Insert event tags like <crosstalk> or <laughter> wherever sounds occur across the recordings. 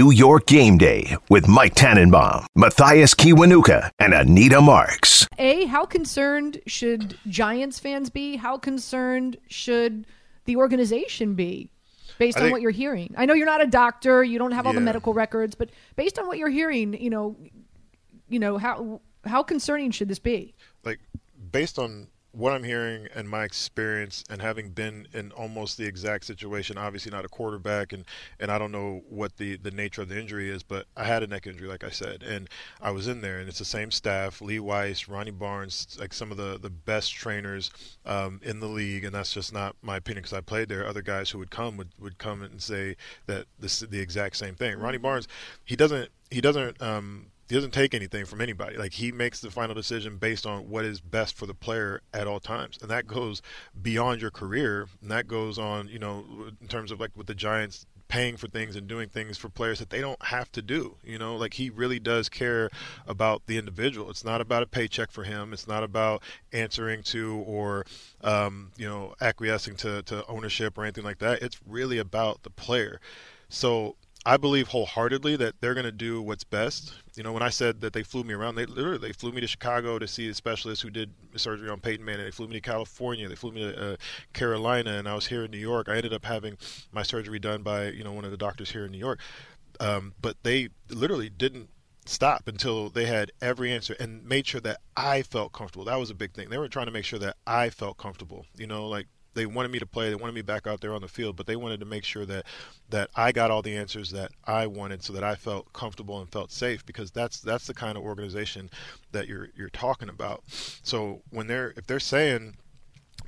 New York Game Day with Mike Tannenbaum, Mathias Kiwanuka, and Anita Marks. A, how concerned should Giants fans be? How concerned should the organization be based I on think- what you're hearing? I know you're not a doctor, you don't have all the medical records, but based on what you're hearing, you know, you know, how how concerning should this be? like based on what I'm hearing and my experience and having been in almost the exact situation, obviously not a quarterback and, and I don't know what the, the nature of the injury is, but I had a neck injury, like I said, and I was in there and it's the same staff, Lee Weiss, Ronnie Barnes, like some of the, the best trainers um, in the league. And that's just not my opinion because I played there. Other guys who would come would, would come and say that this is the exact same thing. Ronnie Barnes, he doesn't, he doesn't, um, he doesn't take anything from anybody. Like he makes the final decision based on what is best for the player at all times, and that goes beyond your career. And that goes on, you know, in terms of like with the Giants paying for things and doing things for players that they don't have to do. You know, like he really does care about the individual. It's not about a paycheck for him. It's not about answering to or um, you know acquiescing to, to ownership or anything like that. It's really about the player. So I believe wholeheartedly that they're going to do what's best. You know, when I said that they flew me around, they literally they flew me to Chicago to see a specialist who did surgery on Peyton Manning. They flew me to California. They flew me to uh, Carolina, and I was here in New York. I ended up having my surgery done by you know one of the doctors here in New York. Um, but they literally didn't stop until they had every answer and made sure that I felt comfortable. That was a big thing. They were trying to make sure that I felt comfortable. You know, like they wanted me to play, they wanted me back out there on the field, but they wanted to make sure that that I got all the answers that I wanted so that I felt comfortable and felt safe because that's that's the kind of organization that you're you're talking about. So when they're if they're saying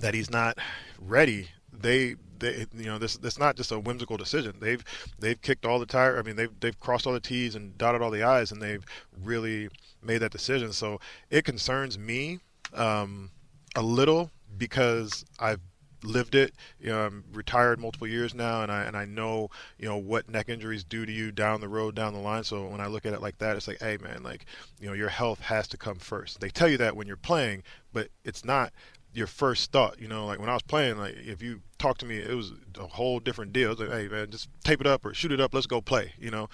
that he's not ready, they they you know this that's not just a whimsical decision. They've they've kicked all the tire. I mean they've they've crossed all the T's and dotted all the I's, and they've really made that decision. So it concerns me um, a little because I've lived it. I'm retired multiple years now, and I and I know you know what neck injuries do to you down the road, down the line. So when I look at it like that, it's like, hey man, like you know your health has to come first. They tell you that when you're playing, but it's not your first thought. You know, like when I was playing, like if you talk to me, it was a whole different deal. Like, hey man, just tape it up or shoot it up. Let's go play. You know,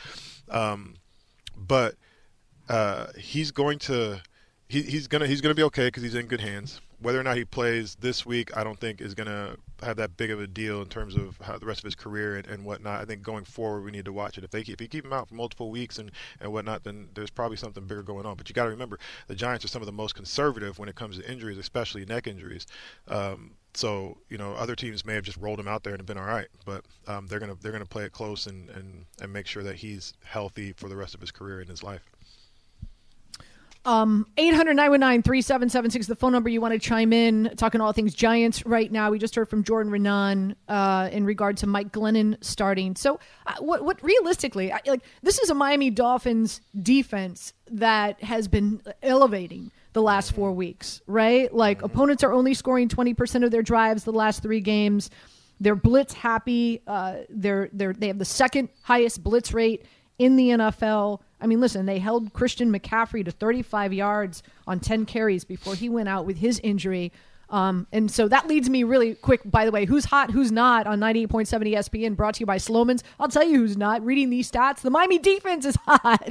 um, but uh, he's going to he, he's gonna he's gonna be okay because he's in good hands. Whether or not he plays this week, I don't think is gonna have that big of a deal in terms of how the rest of his career and, and whatnot. I think going forward, we need to watch it. If they keep, if you keep him out for multiple weeks and, and whatnot, then there's probably something bigger going on. But you got to remember, the Giants are some of the most conservative when it comes to injuries, especially neck injuries. Um, so you know, other teams may have just rolled him out there and been all right, but um, they're gonna they're gonna play it close and, and and make sure that he's healthy for the rest of his career and his life. Um, 800 919 3776, the phone number you want to chime in, talking all things Giants right now. We just heard from Jordan Raanan uh, in regard to Mike Glennon starting. So, uh, what, what realistically, I, like, this is a Miami Dolphins defense that has been elevating the last four weeks, right? Like, opponents are only scoring 20% of their drives the last three games. They're blitz happy. Uh, they're, they're, they have the second highest blitz rate in the NFL. I mean, listen, they held Christian McCaffrey to 35 yards on 10 carries before he went out with his injury. Um, and so that leads me really quick, by the way, who's hot, who's not on 98.7 ESPN, brought to you by Slomin's. I'll tell you who's not. Reading these stats, the Miami defense is hot. <laughs>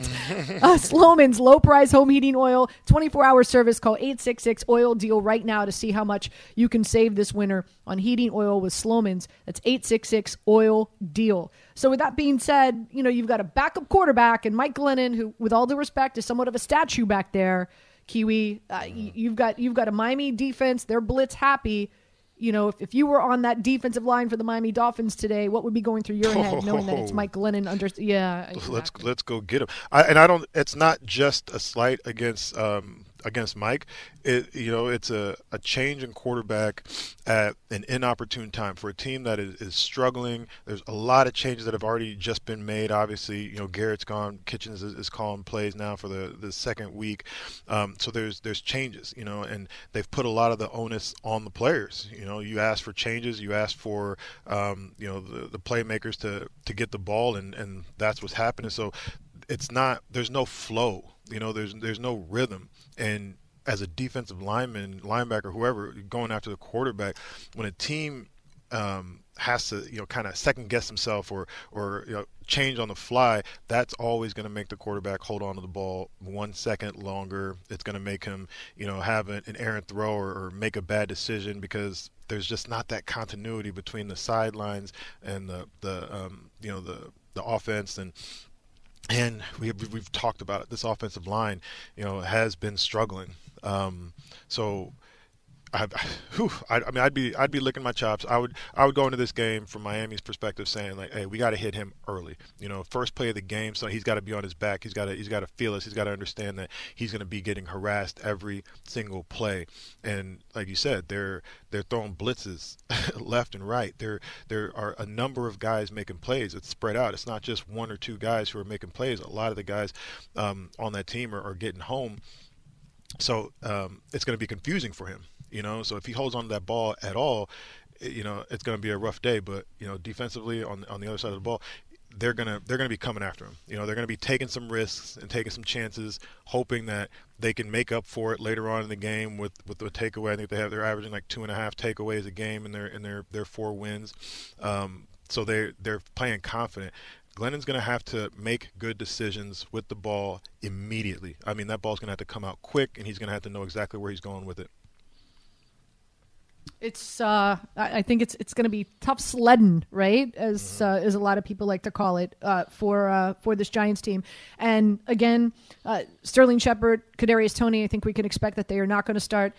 uh, Slomin's low price home heating oil, 24 hour service. Call 866 Oil Deal right now to see how much you can save this winter on heating oil with Slomin's. That's 866 Oil Deal. So with that being said, you know, you've got a backup quarterback and Mike Glennon, who, with all due respect, is somewhat of a statue back there. Kiwi, uh, you've got you've got a Miami defense. They're blitz happy. You know, if, if you were on that defensive line for the Miami Dolphins today, what would be going through your head knowing that it's Mike Glennon under? Yeah, let's let's go get him. I, and I don't. It's not just a slight against um, against Mike. It you know it's a, a change in quarterback at an inopportune time for a team that is, is struggling. There's a lot of changes that have already just been made. Obviously, you know Garrett's gone. Kitchens is, is calling plays now for the, the second week. Um, so there's there's changes. You know, and they've put a lot of the onus on the players. You know, you ask for changes. You ask for um, you know the, the playmakers to to get the ball, and and that's what's happening. So it's not there's no flow you know there's there's no rhythm and as a defensive lineman linebacker whoever going after the quarterback when a team um, has to you know kind of second guess himself or or you know change on the fly, that's always going to make the quarterback hold on to the ball one second longer. It's going to make him you know have an, an errant throw or, or make a bad decision because there's just not that continuity between the sidelines and the the um, you know the the offense and and we have, we've talked about it. This offensive line, you know, has been struggling. Um, so I, whew, I, I, mean, I'd be I'd be licking my chops. I would I would go into this game from Miami's perspective, saying like, hey, we got to hit him early. You know, first play of the game, so he's got to be on his back. He's got to he's got to feel us. He's got to understand that he's going to be getting harassed every single play. And like you said, they're they're throwing blitzes <laughs> left and right. There there are a number of guys making plays. It's spread out. It's not just one or two guys who are making plays. A lot of the guys um, on that team are, are getting home. So um, it's going to be confusing for him you know, so if he holds on to that ball at all, you know, it's going to be a rough day. But you know, defensively on on the other side of the ball, they're gonna they're gonna be coming after him. You know, they're gonna be taking some risks and taking some chances, hoping that they can make up for it later on in the game with with the takeaway. I think they have they're averaging like two and a half takeaways a game in their in their their four wins. Um, so they they're playing confident. Glennon's going to have to make good decisions with the ball immediately. I mean, that ball's going to have to come out quick, and he's going to have to know exactly where he's going with it. It's uh, I think it's it's going to be tough sledding, right? As mm-hmm. uh, as a lot of people like to call it uh, for uh, for this Giants team. And again, uh, Sterling Shepard, Kadarius Toney. I think we can expect that they are not going to start.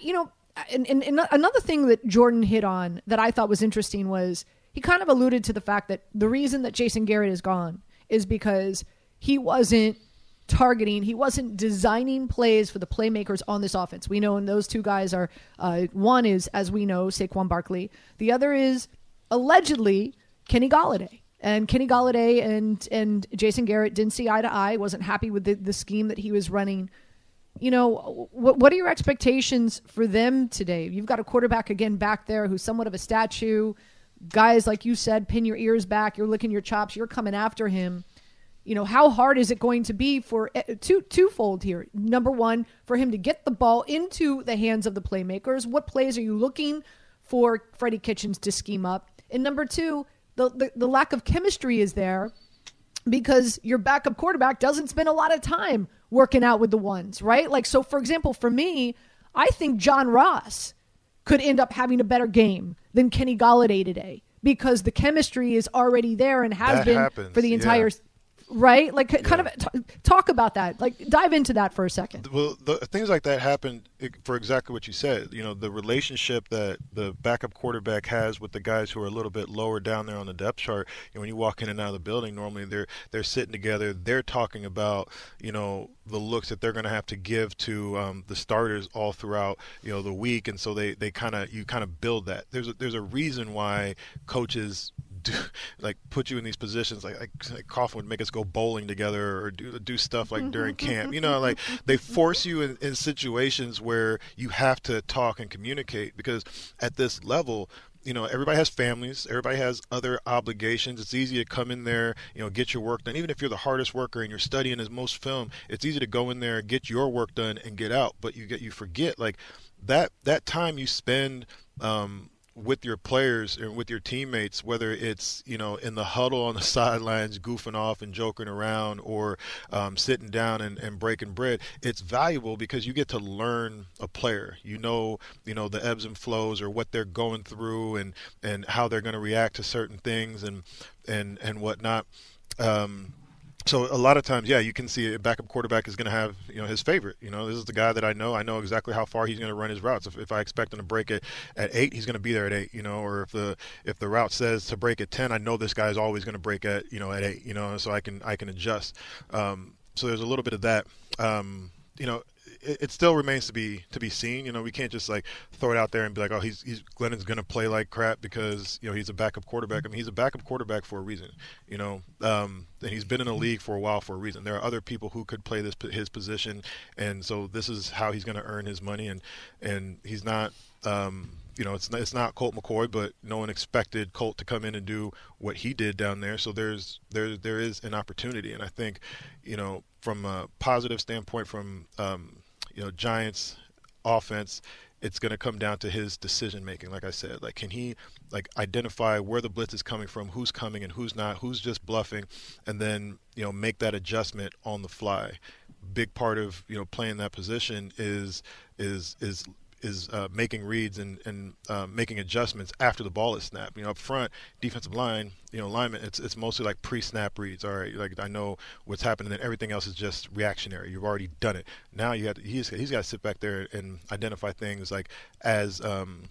you know, and, and, and another thing that Jordan hit on that I thought was interesting was he kind of alluded to the fact that the reason that Jason Garrett is gone is because he wasn't targeting. He wasn't designing plays for the playmakers on this offense. We know, and those two guys are uh, one is, as we know, Saquon Barkley. The other is allegedly Kenny Golladay. And Kenny Golladay and and Jason Garrett didn't see eye to eye. wasn't happy with the, the scheme that he was running. You know, what what are your expectations for them today? You've got a quarterback again back there who's somewhat of a statue. Guys, like you said, pin your ears back. You're licking your chops. You're coming after him you know, how hard is it going to be for eh, two twofold here? Number one, for him to get the ball into the hands of the playmakers. What plays are you looking for Freddie Kitchens to scheme up? And number two, the, the, the lack of chemistry is there because your backup quarterback doesn't spend a lot of time working out with the ones, right? Like, so for example, for me, I think John Ross could end up having a better game than Kenny Golladay today because the chemistry is already there and has that been happens, for the entire yeah right? Like, yeah. kind of t- talk about that. Like, dive into that for a second. Well, the, things like that happen for exactly what you said. You know, the relationship that the backup quarterback has with the guys who are a little bit lower down there on the depth chart. You know, when you walk in and out of the building, normally they're they're sitting together. They're talking about you know the looks that they're going to have to give to um, the starters all throughout you know the week, and so they they kind of you kind of build that. There's a, there's a reason why coaches do like put you in these positions like like, like Coughlin would make us go bowling together or do do stuff like during camp. You know like they force you in, in situations where you have to talk and communicate because at this level you know everybody has families everybody has other obligations. It's easy to come in there you know get your work done. Even if you're the hardest worker and you're studying as most film it's easy to go in there get your work done and get out. But you get you forget like that that time you spend um, with your players and with your teammates, whether it's you know in the huddle on the <laughs> sidelines, goofing off and joking around, or um, sitting down and, and breaking bread, it's valuable because you get to learn a player. You know, you know the ebbs and flows or what they're going through and and how they're going to react to certain things and and and whatnot. Um, so a lot of times, yeah, you can see a backup quarterback is going to have you know his favorite. You know, this is the guy that I know. I know exactly how far he's going to run his routes. If, if I expect him to break it at eight, he's going to be there at eight. You know, or if the if the route says to break at ten, I know this guy is always going to break at you know at eight. You know, so I can I can adjust. Um, so there's a little bit of that. Um, you know, it, it, still remains to be to be seen. You know, we can't just like throw it out there and be like, oh, he's he's Glennon's to play like crap because you know he's a backup quarterback. I mean, he's a backup quarterback for a reason. You know, um, and he's been in the league for a while for a reason. There are other people who could play this his position, and so this is how he's to earn his money. And and he's not. Um, you know, it's not, it's not Colt McCoy, but no one expected Colt to come in and do what he did down there. So there's there there is an opportunity, and I think, you know, from a positive standpoint, from um, you know Giants offense, it's going to come down to his decision making. Like I said, like can he like identify where the blitz is coming from, who's coming and who's not, who's just bluffing, and then you know make that adjustment on the fly. Big part of you know playing that position is is is is uh, making reads and, and uh, making adjustments after the ball is snapped. You know, up front, defensive line, you know, lineman, it's it's mostly like pre-snap reads. All right, like I know what's happening, and everything else is just reactionary. You've already done it. Now you have to, he's he's got to sit back there and identify things like as um,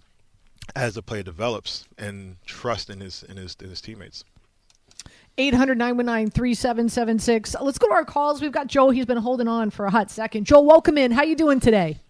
as the play develops and trust in his in his in his teammates. 800 919 3776. Let's go to our calls. We've got Joe. He's been holding on for a hot second. Joe, welcome in. How you doing today?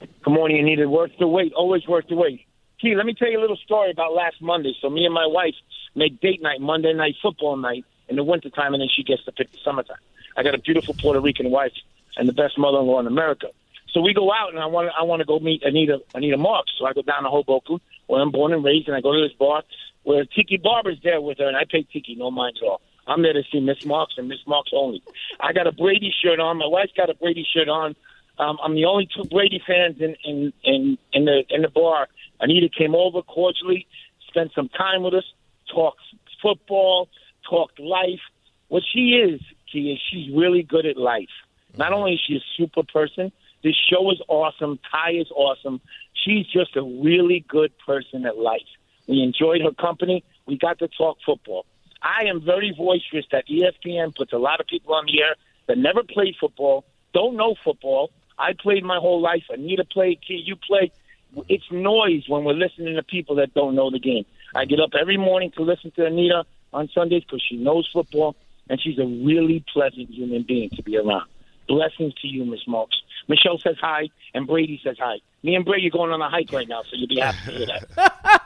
Good morning, Anita. Worth the wait. Always worth the wait. Key, let me tell you a little story about last Monday. So me and my wife make date night Monday night football night in the wintertime, and then she gets to pick the summertime. I got a beautiful Puerto Rican wife and the best mother-in-law in America. So we go out, and I want I want to go meet Anita Anita Marks. So I go down to Hoboken, where I'm born and raised, and I go to this bar where Tiki Barber's there with her, and I pay Tiki no mind at all. I'm there to see Miss Marks and Miss Marks only. I got a Brady shirt on. My wife's got a Brady shirt on. Um, I'm the only two Brady fans in in in, in the in the bar. Anita came over cordially, spent some time with us, talked football, talked life. What she is, she is she's really good at life. Not only is she a super person, this show is awesome. Ty is awesome. She's just a really good person at life. We enjoyed her company. We got to talk football. I am very boisterous that ESPN puts a lot of people on the air that never played football, don't know football, I played my whole life. Anita played. Key, you play. It's noise when we're listening to people that don't know the game. I get up every morning to listen to Anita on Sundays because she knows football and she's a really pleasant human being to be around. Blessings to you, Miss Marks. Michelle says hi, and Brady says hi. Me and Brady are going on a hike right now, so you'll be happy to hear that. <laughs>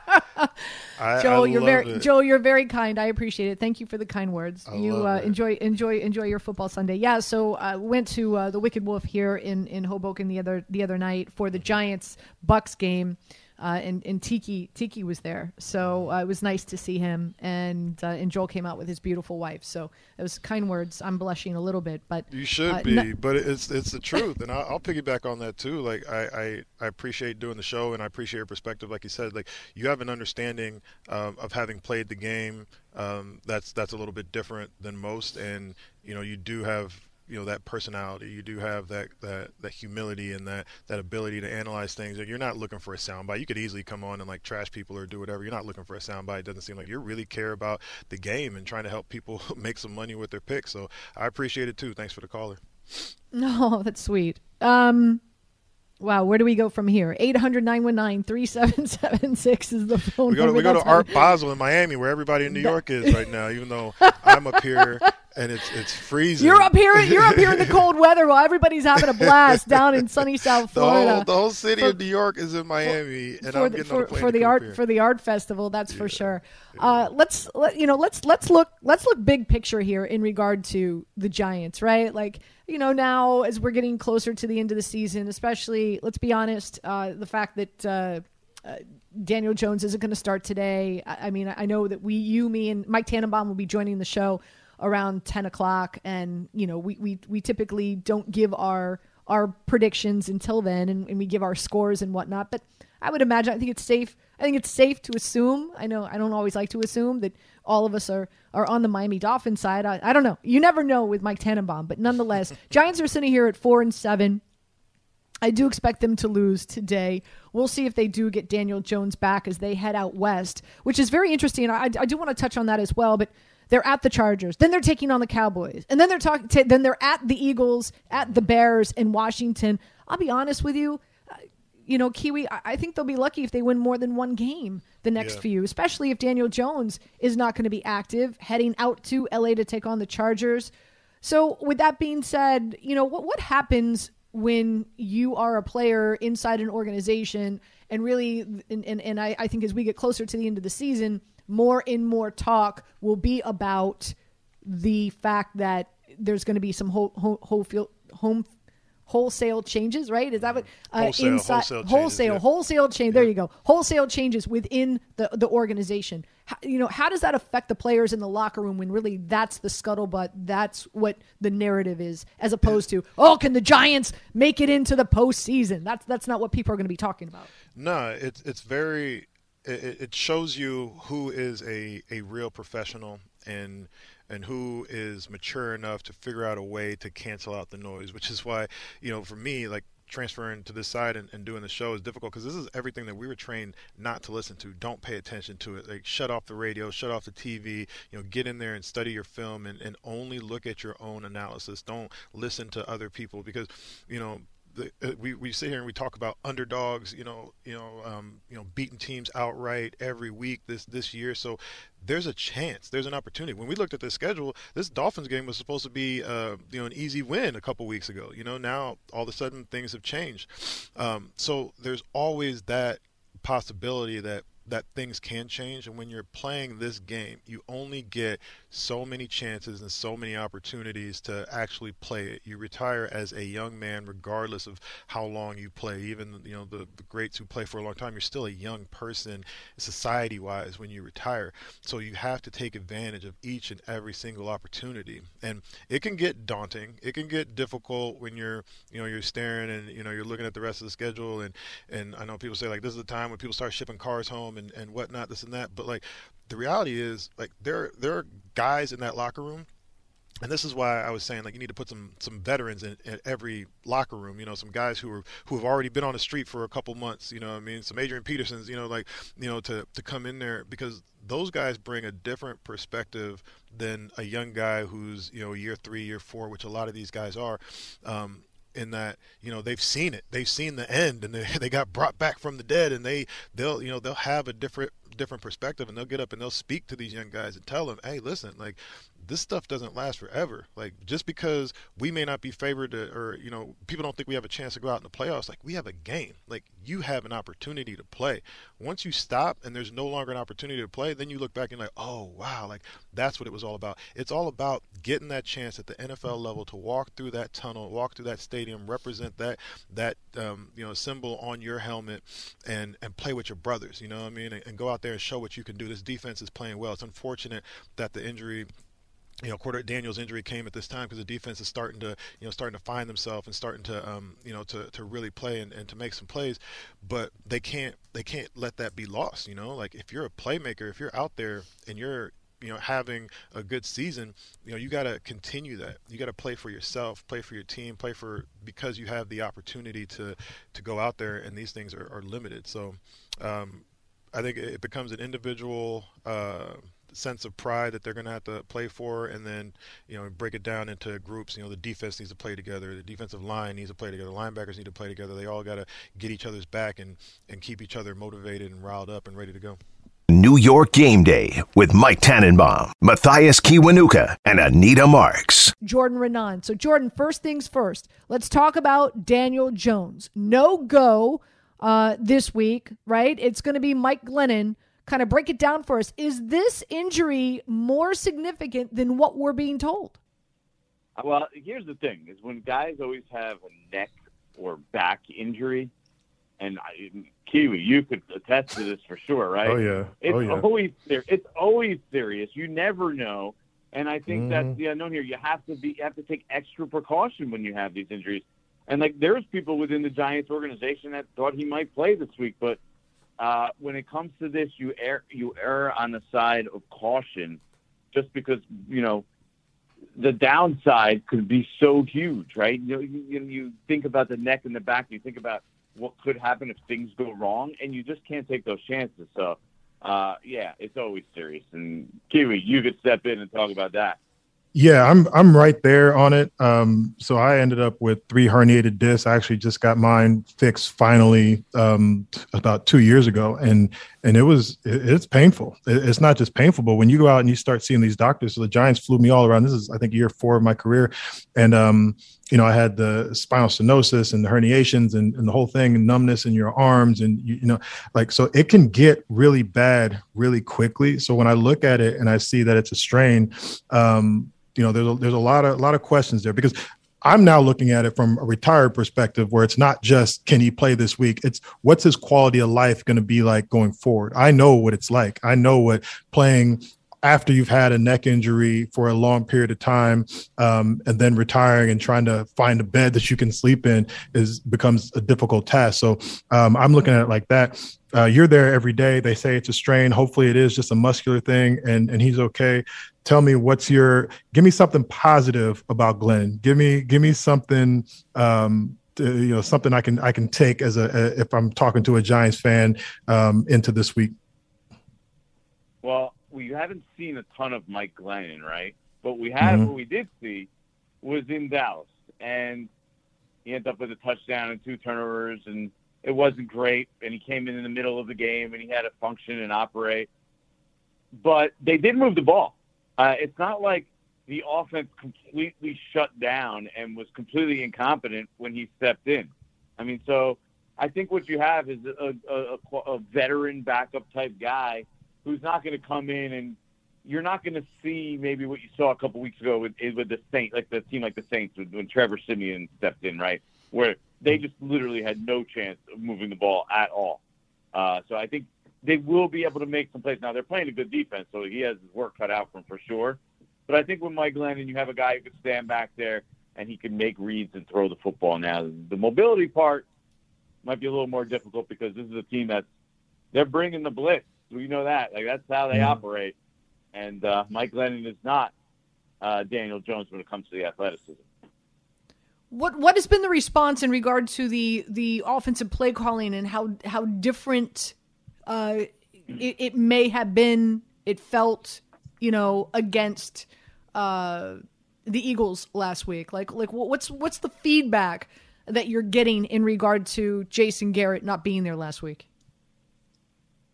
I, Joe, I you're very it. Joe, you're very kind. I appreciate it. Thank you for the kind words. I you uh, enjoy enjoy enjoy your football Sunday. Yeah, so uh, went to uh, the Wicked Wolf here in in Hoboken the other the other night for the Giants Bucks game. Uh, and, and Tiki Tiki was there, so uh, it was nice to see him. And uh, and Joel came out with his beautiful wife, so it was kind words. I'm blushing a little bit, but You should uh, be, no- but it's it's the truth, and I'll, I'll piggyback on that too. Like I, I I appreciate doing the show, and I appreciate your perspective. Like you said, like you have an understanding um, of having played the game. Um, that's that's a little bit different than most, and you know you do have you know that personality. You do have that that that humility and that that ability to analyze things. Like, you're not looking for a soundbite. You could easily come on and like trash people or do whatever. You're not looking for a soundbite. It doesn't seem like you really care about the game and trying to help people <laughs> make some money with their picks. So I appreciate it too. Thanks for the caller. No, <laughs> that's sweet. Um, wow, where do we go from here? 800 919 3776 is the phone We go to number. we go to Art Basel in Miami, where everybody in New York is right now. Even though <laughs> I'm up here and it's it's freezing. You're up here. You're up here in the <laughs> cold weather while everybody's having a blast down in sunny South The Florida. whole the whole city For- of New York is in Miami, and for I'm the, getting on a plane for to the art here. for the art festival, that's for sure. Uh, let's let, you know let's let's look let's look big picture here in regard to the Giants, right? Like you know now as we're getting closer to the end of the season, especially let's be honest, uh, the fact that. Uh, uh, Daniel Jones isn't going to start today. I, I mean, I know that we, you, me, and Mike Tannenbaum will be joining the show around ten o'clock, and you know, we we, we typically don't give our our predictions until then, and, and we give our scores and whatnot. But I would imagine, I think it's safe. I think it's safe to assume. I know I don't always like to assume that all of us are are on the Miami Dolphins side. I, I don't know. You never know with Mike Tannenbaum, but nonetheless, <laughs> Giants are sitting here at four and seven. I do expect them to lose today. We'll see if they do get Daniel Jones back as they head out west, which is very interesting. I, I do want to touch on that as well, but they're at the Chargers, then they're taking on the Cowboys, and then they're talking. T- then they're at the Eagles, at the Bears, in Washington. I'll be honest with you, uh, you know, Kiwi. I, I think they'll be lucky if they win more than one game the next Yeah. few, especially if Daniel Jones is not going to be active, heading out to LA to take on the Chargers. So, with that being said, you know what what happens when you are a player inside an organization, and really, and and, and I, I think as we get closer to the end of the season, more and more talk will be about the fact that there's going to be some whole, whole, whole field, home wholesale changes, right? Is that what uh, wholesale, inside wholesale, wholesale, changes, yeah. wholesale change? There you go, wholesale changes within the the organization. How, you know, how does that affect the players in the locker room when really that's the scuttlebutt? That's what the narrative is, as opposed to oh, can the Giants make it into the postseason? That's that's not what people are going to be talking about. No, it's it's very it, it shows you who is a, a real professional and and who is mature enough to figure out a way to cancel out the noise which is why you know for me like transferring to this side and, and doing the show is difficult because this is everything that we were trained not to listen to. Don't pay attention to it. Like shut off the radio shut off the tv you know get in there and study your film and, and only look at your own analysis. Don't listen to other people because you know the, uh, we, we sit here and we talk about underdogs, you know, you know, um, you know, beating teams outright every week this this year. So there's a chance, there's an opportunity. When we looked at the schedule, this Dolphins game was supposed to be, uh, you know, an easy win a couple weeks ago. You know, now all of a sudden things have changed. Um, so there's always that possibility that that things can change and when you're playing this game you only get so many chances and so many opportunities to actually play it. You retire as a young man regardless of how long you play. Even you know the, the greats who play for a long time you're still a young person society wise when you retire. So you have to take advantage of each and every single opportunity. And it can get daunting. It can get difficult when you're you know you're staring and you know you're looking at the rest of the schedule. And and I know people say like this is the time when people start shipping cars home home and, and whatnot, this and that. But like the reality is like there there are guys in that locker room and this is why I was saying like you need to put some some veterans in, in, every locker room. You know, some guys who are who have already been on the street for a couple months. You know, I mean, some Adrian Petersons. You know, like you know to to come in there because those guys bring a different perspective than a young guy who's you know year three, year four, which a lot of these guys are. Um, in that you know they've seen it they've seen the end and they, <laughs> they got brought back from the dead and they they'll you know they'll have a different different perspective and they'll get up and they'll speak to these young guys and tell them hey listen like this stuff doesn't last forever. Like just because we may not be favored to, or you know, people don't think we have a chance to go out in the playoffs. Like we have a game. Like you have an opportunity to play. Once you stop and there's no longer an opportunity to play, then you look back and like, oh wow, like that's what it was all about. It's all about getting that chance at the NFL level to walk through that tunnel, walk through that stadium, represent that that um, you know symbol on your helmet, and and play with your brothers. You know what I mean? And, and go out there and show what you can do. This defense is playing well. It's unfortunate that the injury you know, Quarter Daniel's injury came at this time because the defense is starting to, you know, starting to find themselves and starting to, um, you know, to, to really play and, and to make some plays, but they can't they can't let that be lost. You know, like if you're a playmaker, if you're out there and you're you know having a good season you know you got to continue that. You got to play for yourself play for your team play for because you have the opportunity to to go out there and these things are, are limited. So um, i think it becomes an individual uh, sense of pride that they're going to have to play for, and then you know break it down into groups. You know, the defense needs to play together, the defensive line needs to play together, linebackers need to play together. They all got to get each other's back and and keep each other motivated and riled up and ready to go. New York Game Day with Mike Tannenbaum, Mathias Kiwanuka, and Anita Marks. Jordan Raanan. So, Jordan, first things first, let's talk about Daniel Jones. No go uh, this week, right? It's going to be Mike Glennon kind of break it down for us. Is this injury more significant than what we're being told? Well, here's the thing: is when guys always have a neck or back injury, and I, Kiwi, you could attest to this for sure, right? Oh yeah, it's oh, yeah. always ser- it's always serious. You never know, and I think mm-hmm. that's the unknown here. You have to be, you have to take extra precaution when you have these injuries. And like, there's people within the Giants organization that thought he might play this week, but uh, when it comes to this, you err you err on the side of caution, just because you know the downside could be so huge, right? You know, you, you think about the neck and the back, you think about what could happen if things go wrong, and you just can't take those chances. So, uh, yeah, it's always serious. And Kiwi, you could step in and talk about that. Yeah, I'm I'm right there on it. Um, so I ended up with three herniated discs. I actually just got mine fixed finally um, about two years ago, and and it was it, it's painful. It, it's not just painful, but when you go out and you start seeing these doctors, so the Giants flew me all around. This is I think year four of my career, and um, you know I had the spinal stenosis and the herniations and, and the whole thing, and numbness in your arms, and you, you know like so it can get really bad really quickly. So when I look at it and I see that it's a strain. Um, you know, there's a, there's a lot of a lot of questions there because I'm now looking at it from a retired perspective where it's not just can he play this week? It's what's his quality of life going to be like going forward? I know what it's like. I know what playing after you've had a neck injury for a long period of time um, and then retiring and trying to find a bed that you can sleep in is becomes a difficult task so um, i'm looking at it like that uh, you're there every day they say it's a strain hopefully it is just a muscular thing and and he's okay tell me what's your give me something positive about Glenn. Give me give me something um, to, you know something I can I can take as a, a if I'm talking to a Giants fan um, into this week. Well, we haven't seen a ton of Mike Glennon, right? But we had mm-hmm. what we did see was in Dallas, and he ended up with a touchdown and two turnovers, and it wasn't great. And he came in in the middle of the game, and he had to function and operate. But they did move the ball. Uh, it's not like the offense completely shut down and was completely incompetent when he stepped in. I mean, so I think what you have is a, a, a, veteran backup type guy who's not going to come in and you're not going to see maybe what you saw a couple weeks ago with with the Saints, like the team like the Saints when Trevor Siemian stepped in, right, where they just literally had no chance of moving the ball at all. Uh, so I think they will be able to make some plays. Now they're playing a good defense, so he has his work cut out for him for sure. But I think with Mike Glennon, you have a guy who can stand back there and he can make reads and throw the football. Now the mobility part might be a little more difficult because this is a team that's they're bringing the blitz. We know that. Like that's how they mm-hmm. operate. And uh, Mike Glennon is not uh, Daniel Jones when it comes to the athleticism. What what has been the response in regard to the the offensive play calling and how how different uh, it, it, may have been, it felt, you know, against uh, the Eagles last week. Like, like what's what's the feedback that you're getting in regard to Jason Garrett not being there last week?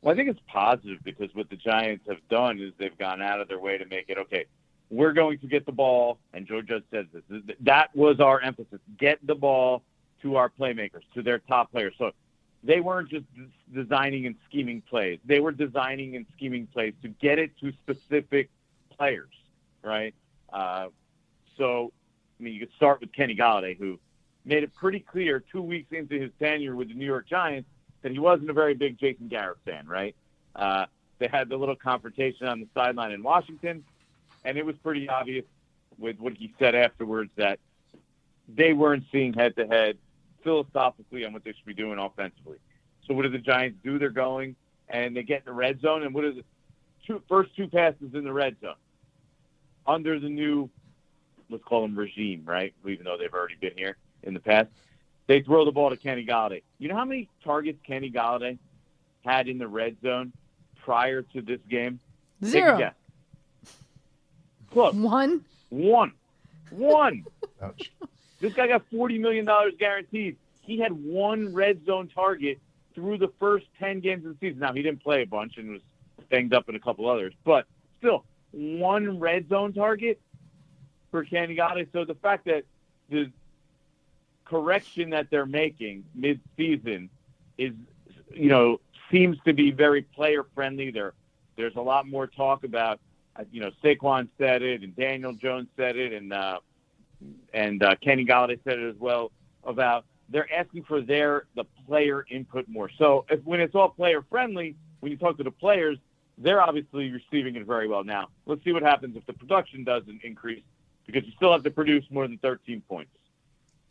Well, I think it's positive because what the Giants have done is they've gone out of their way to make it okay. We're going to get the ball, and Joe Judge says this. That was our emphasis: get the ball to our playmakers, to their top players. So they weren't just designing and scheming plays. They were designing and scheming plays to get it to specific players, right? Uh, so, I mean, you could start with Kenny Golladay, who made it pretty clear two weeks into his tenure with the New York Giants that he wasn't a very big Jason Garrett fan, right? Uh, they had the little confrontation on the sideline in Washington, and it was pretty obvious with what he said afterwards that they weren't seeing head to head philosophically on what they should be doing offensively. So what do the Giants do? They're going and they get in the red zone, and what are the two first two passes in the red zone under the new, let's call them regime, right? Even though they've already been here in the past, they throw the ball to Kenny Golladay. You know how many targets Kenny Golladay had in the red zone prior to this game? Zero. Close. One. One. One. Ouch. This guy got $40 million guaranteed. He had one red zone target through the first 10 games of the season. Now, he didn't play a bunch and was banged up in a couple others, but still, one red zone target for Kenny. So the fact that the correction that they're making mid-season is, you know, seems to be very player friendly. There, there's a lot more talk about, uh, you know, Saquon said it and Daniel Jones said it and uh, and uh, Kenny Golladay said it as well about they're asking for their the player input more. So if, when it's all player friendly, when you talk to the players, they're obviously receiving it very well. Now let's see what happens if the production doesn't increase because you still have to produce more than 13 points.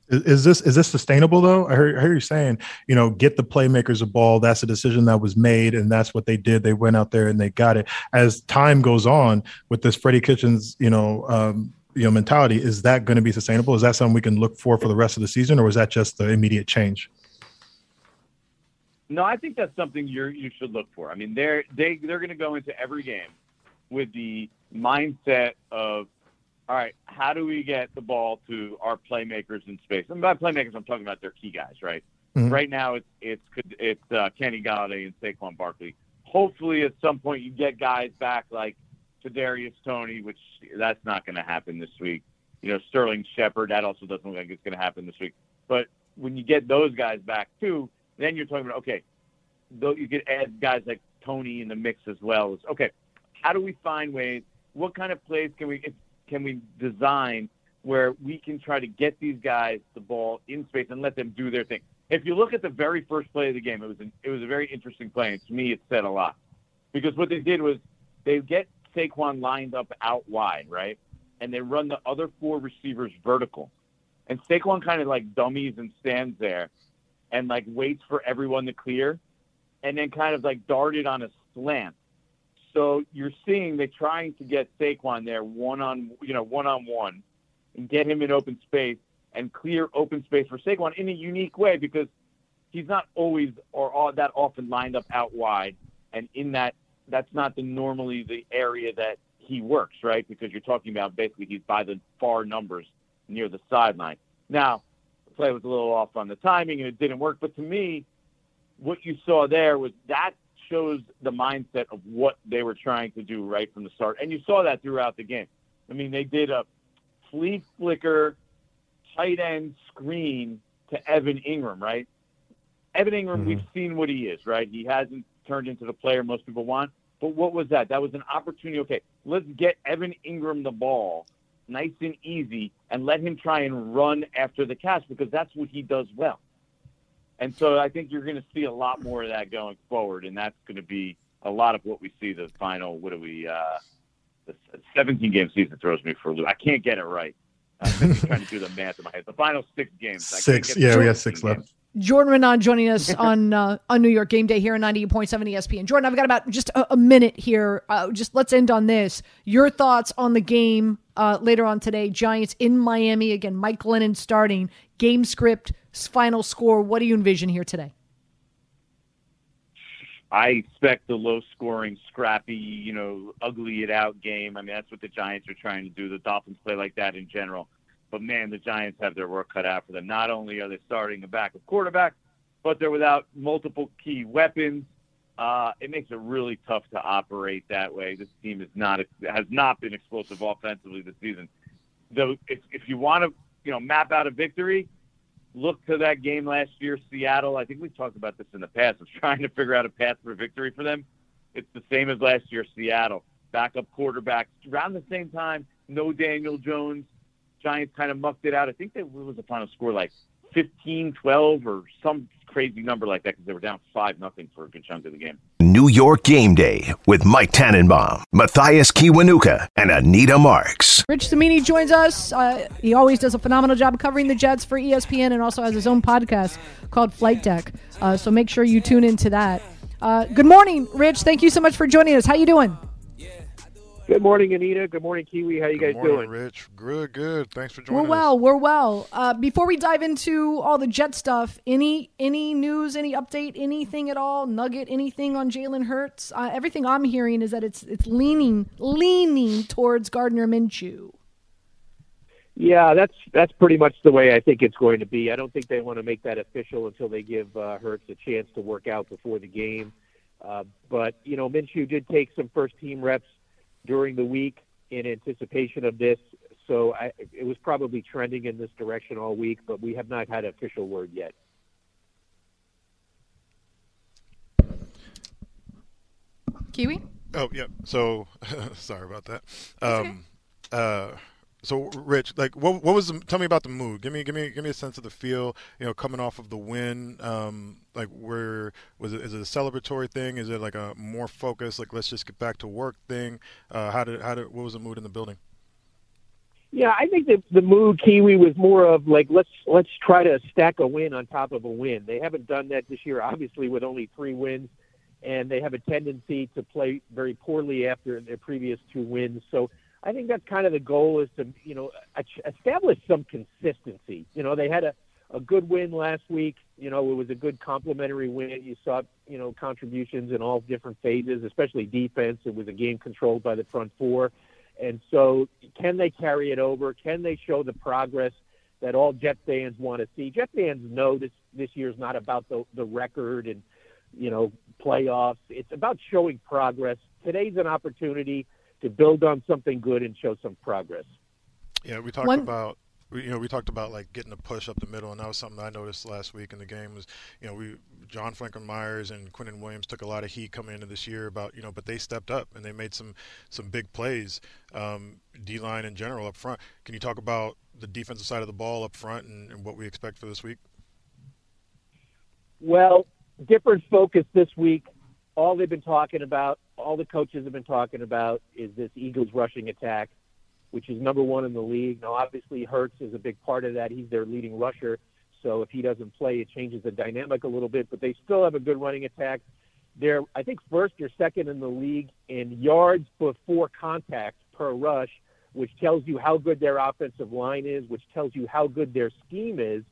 Is, this is this sustainable though? I hear, I heard you saying, you know, get the playmakers a ball. That's a decision that was made, and that's what they did. They went out there and they got it. As time goes on with this Freddie Kitchens, you know, um, you know mentality is that going to be sustainable? Is that something we can look for for the rest of the season or is that just the immediate change? No i think that's something you you should look for. I mean they're they they're going to go into every game with the mindset of all right how do we get the ball to our playmakers in space? And by playmakers i'm talking about their key guys right? Mm-hmm. right now it's it's it's uh, kenny Golladay and saquon barkley. Hopefully at some point you get guys back like Darius Toney, which that's not going to happen this week. You know, Sterling Shepard, that also doesn't look like it's going to happen this week. But when you get those guys back too, then you're talking about okay, though you could add guys like Toney in the mix as well. It's, okay, how do we find ways? What kind of plays can we can we design where we can try to get these guys the ball in space and let them do their thing. If you look at the very first play of the game, it was an, it was a very interesting play, and to me, it said a lot because what they did was they get Saquon lined up out wide, right, and they run the other four receivers vertical, and Saquon kind of like dummies and stands there, and like waits for everyone to clear, and then kind of like darted on a slant. So you're seeing they're trying to get Saquon there one on you know one on one, and get him in open space and clear open space for Saquon in a unique way because he's not always or all that often lined up out wide, and in that that's not the normally the area that he works, right? Because you're talking about basically he's by the far numbers near the sideline. Now, the play was a little off on the timing and it didn't work, but to me, what you saw there was that shows the mindset of what they were trying to do right from the start. And you saw that throughout the game. I mean, they did a flea flicker tight end screen to Evan Engram, right? Evan Engram, mm-hmm. we've seen what he is, right? He hasn't turned into the player most people want. But what was that? That was an opportunity. Okay, let's get Evan Engram the ball nice and easy and let him try and run after the catch because that's what he does well. And so I think you're going to see a lot more of that going forward, and that's going to be a lot of what we see the final. What do we? Uh, the 17 game season throws me for a loop. I can't get it right. I'm trying to do the math in my head. The final six games. Six. Yeah, we have six games. left. Jordan Raanan joining us <laughs> on uh, on New York Game Day here on 98.7 ESPN. Jordan, I've got about just a, a minute here. Uh, just let's end on this. Your thoughts on the game uh, later on today. Giants in Miami again. Mike Glennon starting. Game script, final score. What do you envision here today? I expect the low scoring, scrappy, you know, ugly it out game. I mean, that's what the Giants are trying to do. The Dolphins play like that in general. But man, the Giants have their work cut out for them. Not only are they starting a backup quarterback, but they're without multiple key weapons. Uh, it makes it really tough to operate that way. This team is not has not been explosive offensively this season. Though, if, if you want to, you know, map out a victory, look to that game last year, Seattle. I think we talked about this in the past of <laughs> trying to figure out a path for victory for them. It's the same as last year, Seattle. Backup quarterback around the same time. No Daniel Jones. Giants kind of mucked it out. I think that was the final score like 15, 12 or some crazy number like that because they were down 5 nothing for a good chunk of the game. New York Game Day with Mike Tannenbaum, Mathias Kiwanuka, and Anita Marks. Rich Cimini joins us. Uh, he always does a phenomenal job covering the Jets for ESPN and also has his own podcast called Flight Deck. Uh, so make sure you tune into that. Uh, good morning, Rich. Thank you so much for joining us. How you doing? Good morning, Anita. Good morning, Kiwi. How you good guys morning, doing? Rich. Good, good. Thanks for joining we're well, us. We're well. Uh, before we dive into all the Jet stuff, any any news, any update, anything at all, nugget, anything on Jalen Hurts? Uh, everything I'm hearing is that it's it's leaning leaning towards Gardner Minshew. Yeah, that's that's pretty much the way I think it's going to be. I don't think they want to make that official until they give uh, Hurts a chance to work out before the game. Uh, but you know, Minshew did take some first team reps during the week in anticipation of this. So I, it was probably trending in this direction all week, but we have not had official word yet. Kiwi? Oh, yeah. So <laughs> sorry about that. Um, uh, so, Rich, like, what what was? The, tell me about the mood. Give me give me give me a sense of the feel. You know, coming off of the win. Um, like, where was it? Is it a celebratory thing? Is it like a more focused? Like, let's just get back to work thing. Uh, how did how did what was the mood in the building? Yeah, I think that the mood Kiwi was more of like let's let's try to stack a win on top of a win. They haven't done that this year, obviously, with only three wins, and they have a tendency to play very poorly after their previous two wins. So I think that's kind of the goal is to, you know, establish some consistency. You know, they had a, a good win last week. You know, it was a good complementary win. You saw, you know, contributions in all different phases, especially defense. It was a game controlled by the front four. And so, can they carry it over? Can they show the progress that all Jet fans want to see? Jet fans know this this year's not about the the record and you know playoffs. It's about showing progress. Today's an opportunity to build on something good and show some progress. Yeah, we talked One, about you know, we talked about like getting a push up the middle, and that was something I noticed last week in the game. Was you know, we John Franklin Myers and Quinnen Williams took a lot of heat coming into this year about you know, but they stepped up and they made some some big plays. Um, D line in general up front. Can you talk about the defensive side of the ball up front and, and what we expect for this week? Well, different focus this week. All they've been talking about, all the coaches have been talking about, is this Eagles rushing attack which is number one in the league. Now, obviously, Hurts is a big part of that. He's their leading rusher. So if he doesn't play, it changes the dynamic a little bit. But they still have a good running attack. They're, I think, first or second in the league in yards before contact per rush, which tells you how good their offensive line is, which tells you how good their scheme is.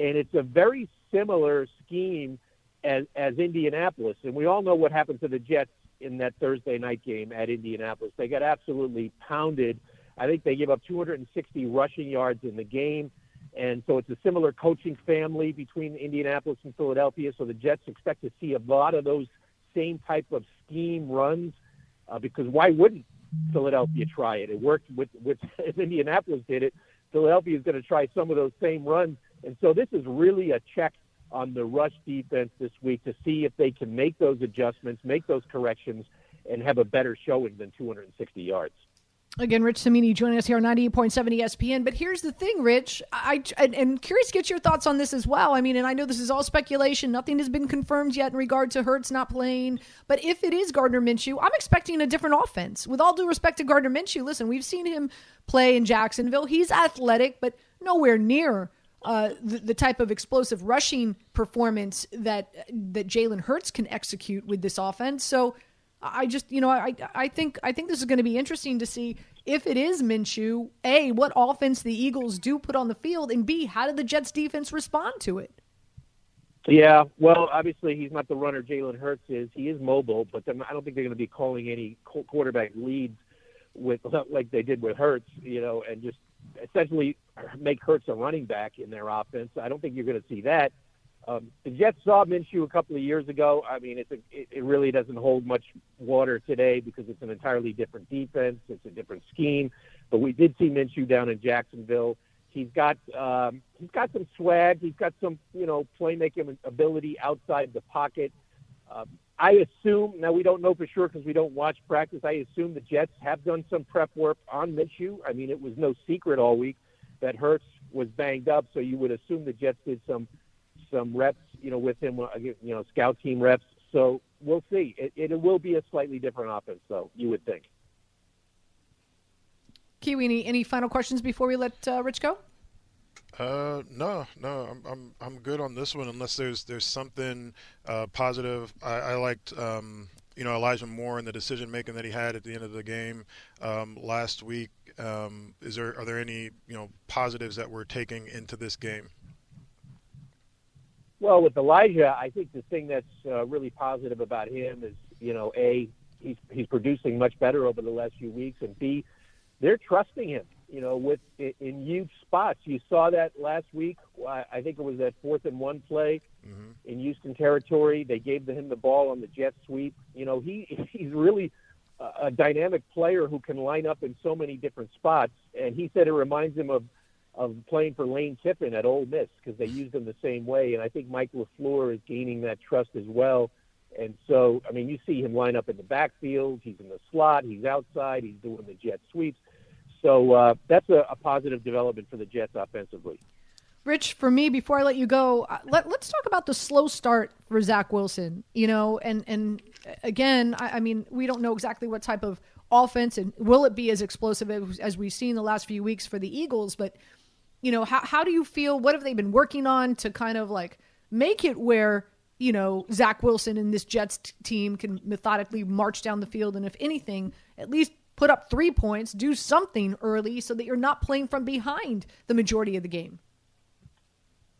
And it's a very similar scheme as, as Indianapolis. And we all know what happened to the Jets in that Thursday night game at Indianapolis. They got absolutely pounded – I think they gave up 260 rushing yards in the game. And so it's a similar coaching family between Indianapolis and Philadelphia. So the Jets expect to see a lot of those same type of scheme runs uh, because why wouldn't Philadelphia try it? It worked with, with <laughs> Indianapolis did it. Philadelphia is going to try some of those same runs. And so this is really a check on the rush defense this week to see if they can make those adjustments, make those corrections, and have a better showing than 260 yards. Again, Rich Cimini joining us here on 98.7 ESPN. But here's the thing, Rich, I, and, and curious to get your thoughts on this as well. I mean, and I know this is all speculation. Nothing has been confirmed yet in regard to Hurts not playing. But if it is Gardner Minshew, I'm expecting a different offense. With all due respect to Gardner Minshew, listen, we've seen him play in Jacksonville. He's athletic, but nowhere near uh, the, the, type of explosive rushing performance that that Jalen Hurts can execute with this offense. So I just, you know, I I think I think this is going to be interesting to see if it is Minshew. A, what offense the Eagles do put on the field, and B, how did the Jets defense respond to it? Yeah, well, obviously he's not the runner Jalen Hurts is. He is mobile, but I don't think they're going to be calling any quarterback leads with <laughs> like they did with Hurts, you know, and just essentially make Hurts a running back in their offense. I don't think you're going to see that. Um, the Jets saw Minshew a couple of years ago. I mean, it's a, it, it really doesn't hold much water today because it's an entirely different defense. It's a different scheme. But we did see Minshew down in Jacksonville. He's got um, he's got some swag. He's got some you know playmaking ability outside the pocket. Um, I assume now we don't know for sure because we don't watch practice. I assume the Jets have done some prep work on Minshew. I mean, it was no secret all week that Hurts was banged up, so you would assume the Jets did some some reps, you know, with him, uh, you know, scout team reps. So we'll see. It, it will be a slightly different offense, though. You would think. Kiwi, any, any final questions before we let uh, Rich go? Uh, no, no, I'm, I'm I'm good on this one. Unless there's there's something uh, positive. I, I liked um, you know Elijah Moore and the decision making that he had at the end of the game um, last week. Um, is there are there any you know positives that we're taking into this game? Well, with Elijah, I think the thing that's uh, really positive about him is, you know, a he's he's producing much better over the last few weeks, and b they're trusting him. You know, with in huge spots. You saw that last week. I think it was that fourth and one play mm-hmm. in Houston territory. They gave him the ball on the jet sweep. You know, he <laughs> he's really a dynamic player who can line up in so many different spots. And he said it reminds him of of playing for Lane Kiffin at Ole Miss because they used him the same way. And I think Mike LaFleur is gaining that trust as well. And so, I mean, you see him line up in the backfield. He's in the slot. He's outside. He's doing the jet sweeps. So uh, that's a, a positive development for the Jets offensively. Rich, for me, before I let you go, uh, let, us talk about the slow start for Zach Wilson. You know, and and again, I, I, mean, we don't know exactly what type of offense and will it be as explosive as, as we've seen the last few weeks for the Eagles. But you know, how, how do you feel? What have they been working on to kind of like make it where, you know, Zach Wilson and this Jets t- team can methodically march down the field and, if anything, at least put up three points, do something early so that you're not playing from behind the majority of the game?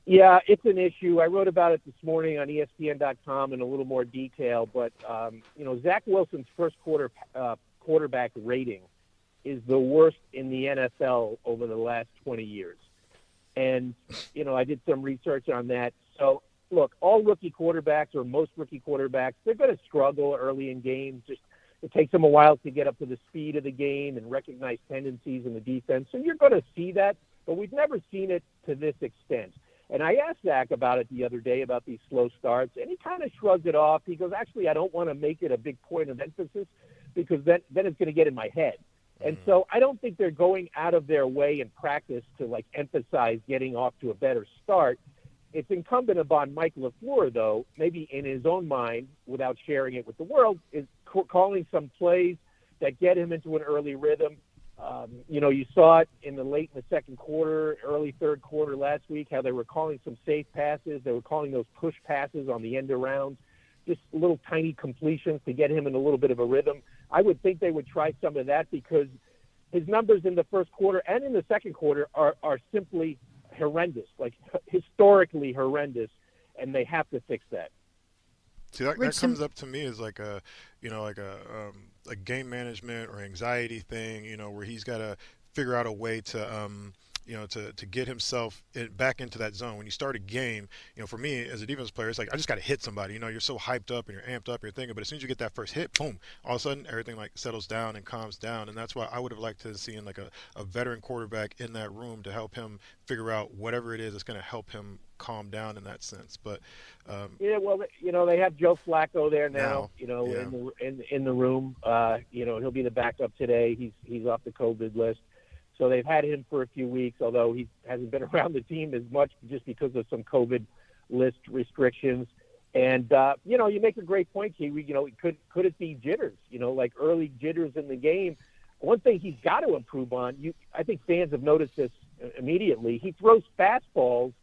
Yeah, it's an issue. I wrote about it this morning on ESPN.com in a little more detail. But um, you know, Zach Wilson's first quarter uh, quarterback rating is the worst in the NFL over the last 20 years. And, you know, I did some research on that. So, look, all rookie quarterbacks or most rookie quarterbacks, they're going to struggle early in games. Just it takes them a while to get up to the speed of the game and recognize tendencies in the defense. So you're going to see that. but we've never seen it to this extent. And I asked Zach about it the other day about these slow starts, and he kind of shrugged it off. He goes, "Actually, I don't want to make it a big point of emphasis because then then it's going to get in my head." And mm. so I don't think they're going out of their way in practice to like emphasize getting off to a better start. It's incumbent upon Mike LaFleur, though, maybe in his own mind, without sharing it with the world, is calling some plays that get him into an early rhythm. Um, you know, you saw it in the late in the second quarter, early third quarter last week, how they were calling some safe passes. They were calling those push passes on the end around, just little tiny completions to get him in a little bit of a rhythm. I would think they would try some of that because his numbers in the first quarter and in the second quarter are, are simply horrendous, like historically horrendous, and they have to fix that. See, that, that comes up to me as like a, you know, like a um, a game management or anxiety thing, you know, where he's got to figure out a way to um, you know, to, to get himself in, back into that zone. When you start a game, you know, for me as a defense player, it's like I just got to hit somebody. You know, you're so hyped up and you're amped up, you're thinking, but as soon as you get that first hit, boom, all of a sudden everything like settles down and calms down. And that's why I would have liked to see like a, a veteran quarterback in that room to help him figure out whatever it is that's going to help him calm down in that sense. But um, yeah, well, you know, they have Joe Flacco there now. now you know, yeah. in the in in the room. Uh, you know, he'll be the backup today. He's he's off the COVID list. So they've had him for a few weeks, although he hasn't been <laughs> around the team as much just because of some COVID list restrictions. And uh, you know, you make a great point, Kiwi. You know, could could it be jitters? You know, like early jitters in the game. One thing he's got to improve on. You, I think fans have noticed this immediately. He throws fastballs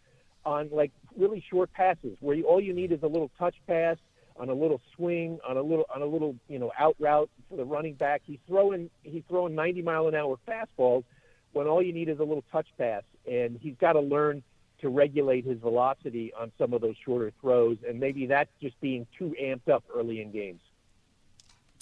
on like really short passes, where you, all you need is a little touch pass on a little swing, on a little on a little you know out route for the running back. He's throwing he's throwing 90 mile an hour fastballs when all you need is a little touch pass. And he's got to learn to regulate his velocity on some of those shorter throws. And maybe that's just being too amped up early in games.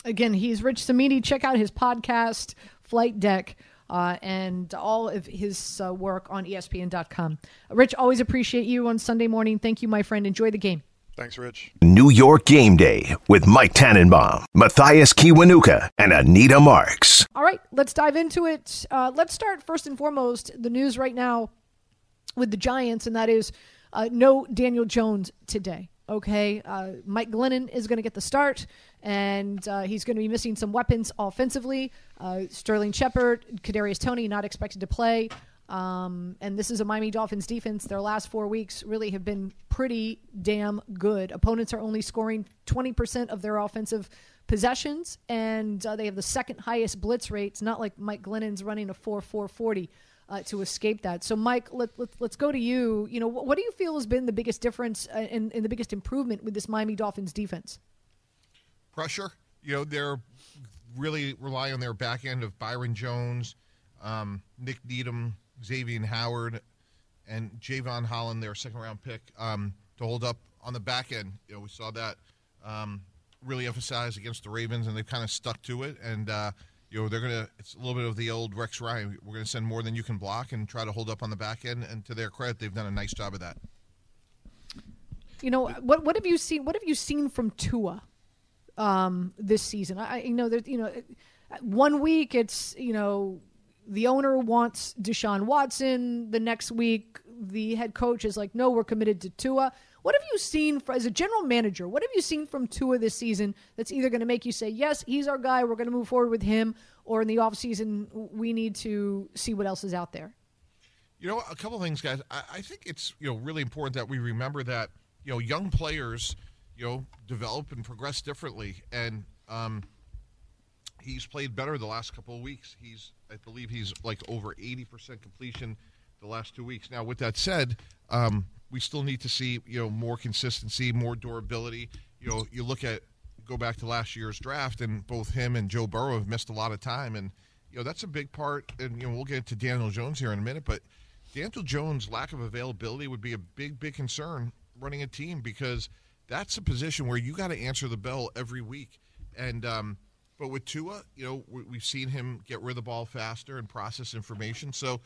Again, he's Rich Cimini. Check out his podcast, Flight Deck. Uh, and all of his uh, work on ESPN.com. Rich, always appreciate you on Sunday morning. Thank you, my friend. Enjoy the game. Thanks, Rich. New York Game Day with Mike Tannenbaum, Mathias Kiwanuka, and Anita Marks. All right, let's dive into it. Uh, let's start first and foremost the news right now with the Giants, and that is uh, no Daniel Jones today. Okay, uh, Mike Glennon is going to get the start, and uh, he's going to be missing some weapons offensively. Uh, Sterling Shepard, Kadarius Toney not expected to play. Um, and this is a Miami Dolphins defense. Their last four weeks really have been pretty damn good. Opponents are only scoring 20% of their offensive possessions, and uh, they have the second highest blitz rates, not like Mike Glennon's running a 4 4 40. Uh, to escape that. So, Mike, let, let, let's go to you. You know, what, what do you feel has been the biggest difference uh, and, the biggest improvement with this Miami Dolphins defense? Pressure. You know, they're really rely on their back end of Byron Jones, um, Nik Needham, Xavier Howard, and Jevon Holland, their second round pick, um, to hold up on the back end. You know, we saw that um, really emphasized against the Ravens, and they've kind of stuck to it. And uh, you know, they're gonna. It's a little bit of the old Rex Ryan. We're gonna send more than you can block and try to hold up on the back end. And to their credit, they've done a nice job of that. You know what? What have you seen? What have you seen from Tua um, this season? I, you know, there, you know, one week it's you know the owner wants Deshaun Watson. The next week, the head coach is like, no, we're committed to Tua. What have you seen for, as a general manager? What have you seen from Tua this season that's either going to make you say, yes, he's our guy, we're going to move forward with him, or in the offseason, we need to see what else is out there? You know, a couple things, guys. I, I think it's you know really important that we remember that you know young players you know develop and progress differently, and um, he's played better the last couple of weeks. He's, I believe, he's like over 80% completion the last two weeks. Now, with that said, um, we still need to see you know more consistency, more durability. You know, you look at go back to last year's draft, and both him and Joe Burrow have missed a lot of time, and you know that's a big part. And you know, we'll get to Daniel Jones here in a minute, but Daniel Jones' lack of availability would be a big, big concern running a team because that's a position where you got to answer the bell every week, and um, but with Tua, you know, we've seen him get rid of the ball faster and process information. So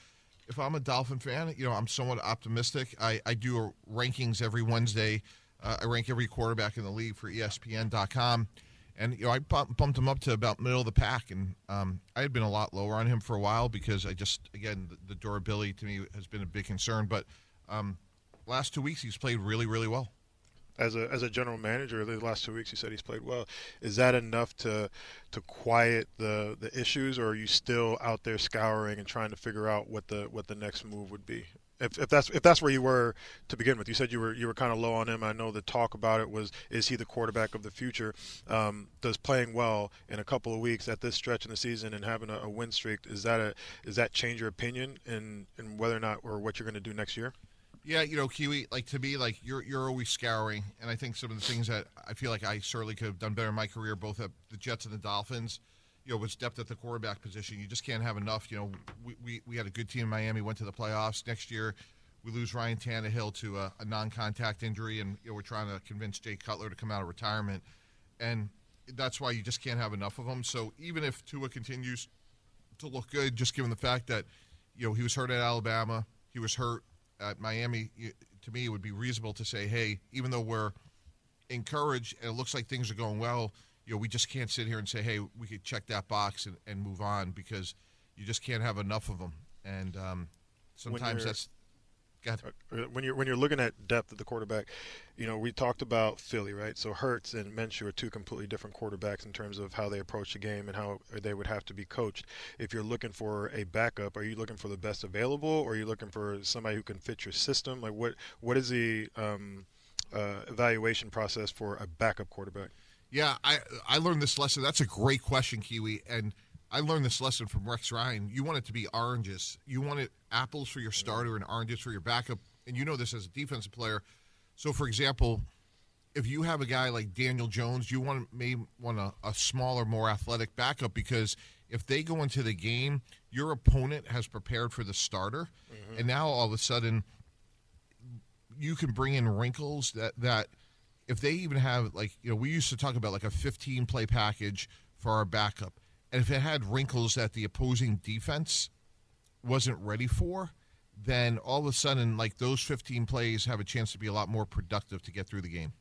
if I'm a Dolphin fan, you know, I'm somewhat optimistic. I, I do rankings every Wednesday. Uh, I rank every quarterback in the league for ESPN.com. And you know, I bumped him up to about middle of the pack, and um, I had been a lot lower on him for a while because I just, again, the, the durability to me has been a big concern. But um, last two weeks, he's played really, really well. As a as a general manager, the last two weeks, you said he's played well. Is that enough to to quiet the the issues, or are you still out there scouring and trying to figure out what the what the next move would be? If, if that's if that's where you were to begin with, you said you were you were kind of low on him. I know the talk about it was is he the quarterback of the future? Um, does playing well in a couple of weeks at this stretch in the season and having a, a win streak is that a is that change your opinion in in whether or not or what you're going to do next year? Yeah, you know, Kiwi, like to me, like you're you're always scouring, and I think some of the things that I feel like I certainly could have done better in my career, both at the Jets and the Dolphins. You know, was depth at the quarterback position. You just can't have enough. You know, we, we, we had a good team in Miami, went to the playoffs. Next year, we lose Ryan Tannehill to a, a non-contact injury, and you know, we're trying to convince Jay Cutler to come out of retirement, and that's why you just can't have enough of them. So even if Tua continues to look good, just given the fact that you know he was hurt at Alabama, he was hurt at Miami, to me, it would be reasonable to say, hey, even though we're encouraged and it looks like things are going well, you know, we just can't sit here and say, hey, we could check that box and, and move on because you just can't have enough of them. And um, sometimes that's uh, when you're when you're looking at depth at the quarterback, you know we talked about Philly, right? So Hurts and Minshew are two completely different quarterbacks in terms of how they approach the game and how they would have to be coached. If you're looking for a backup, are you looking for the best available, or are you looking for somebody who can fit your system? Like what what is the um, uh, evaluation process for a backup quarterback? Yeah, I I learned this lesson. That's a great question, Kiwi, and I learned this lesson from Rex Ryan. You want it to be oranges. You want it apples for your starter and oranges for your backup. And you know this as a defensive player. So, for example, if you have a guy like Daniel Jones, you want may want a, a smaller, more athletic backup because if they go into the game, your opponent has prepared for the starter, mm-hmm. and now all of a sudden you can bring in wrinkles that that if they even have like you know we used to talk about like a 15 play package for our backup and if it had wrinkles that the opposing defense wasn't ready for, then all of a sudden, like those 15 plays have a chance to be a lot more productive to get through the game.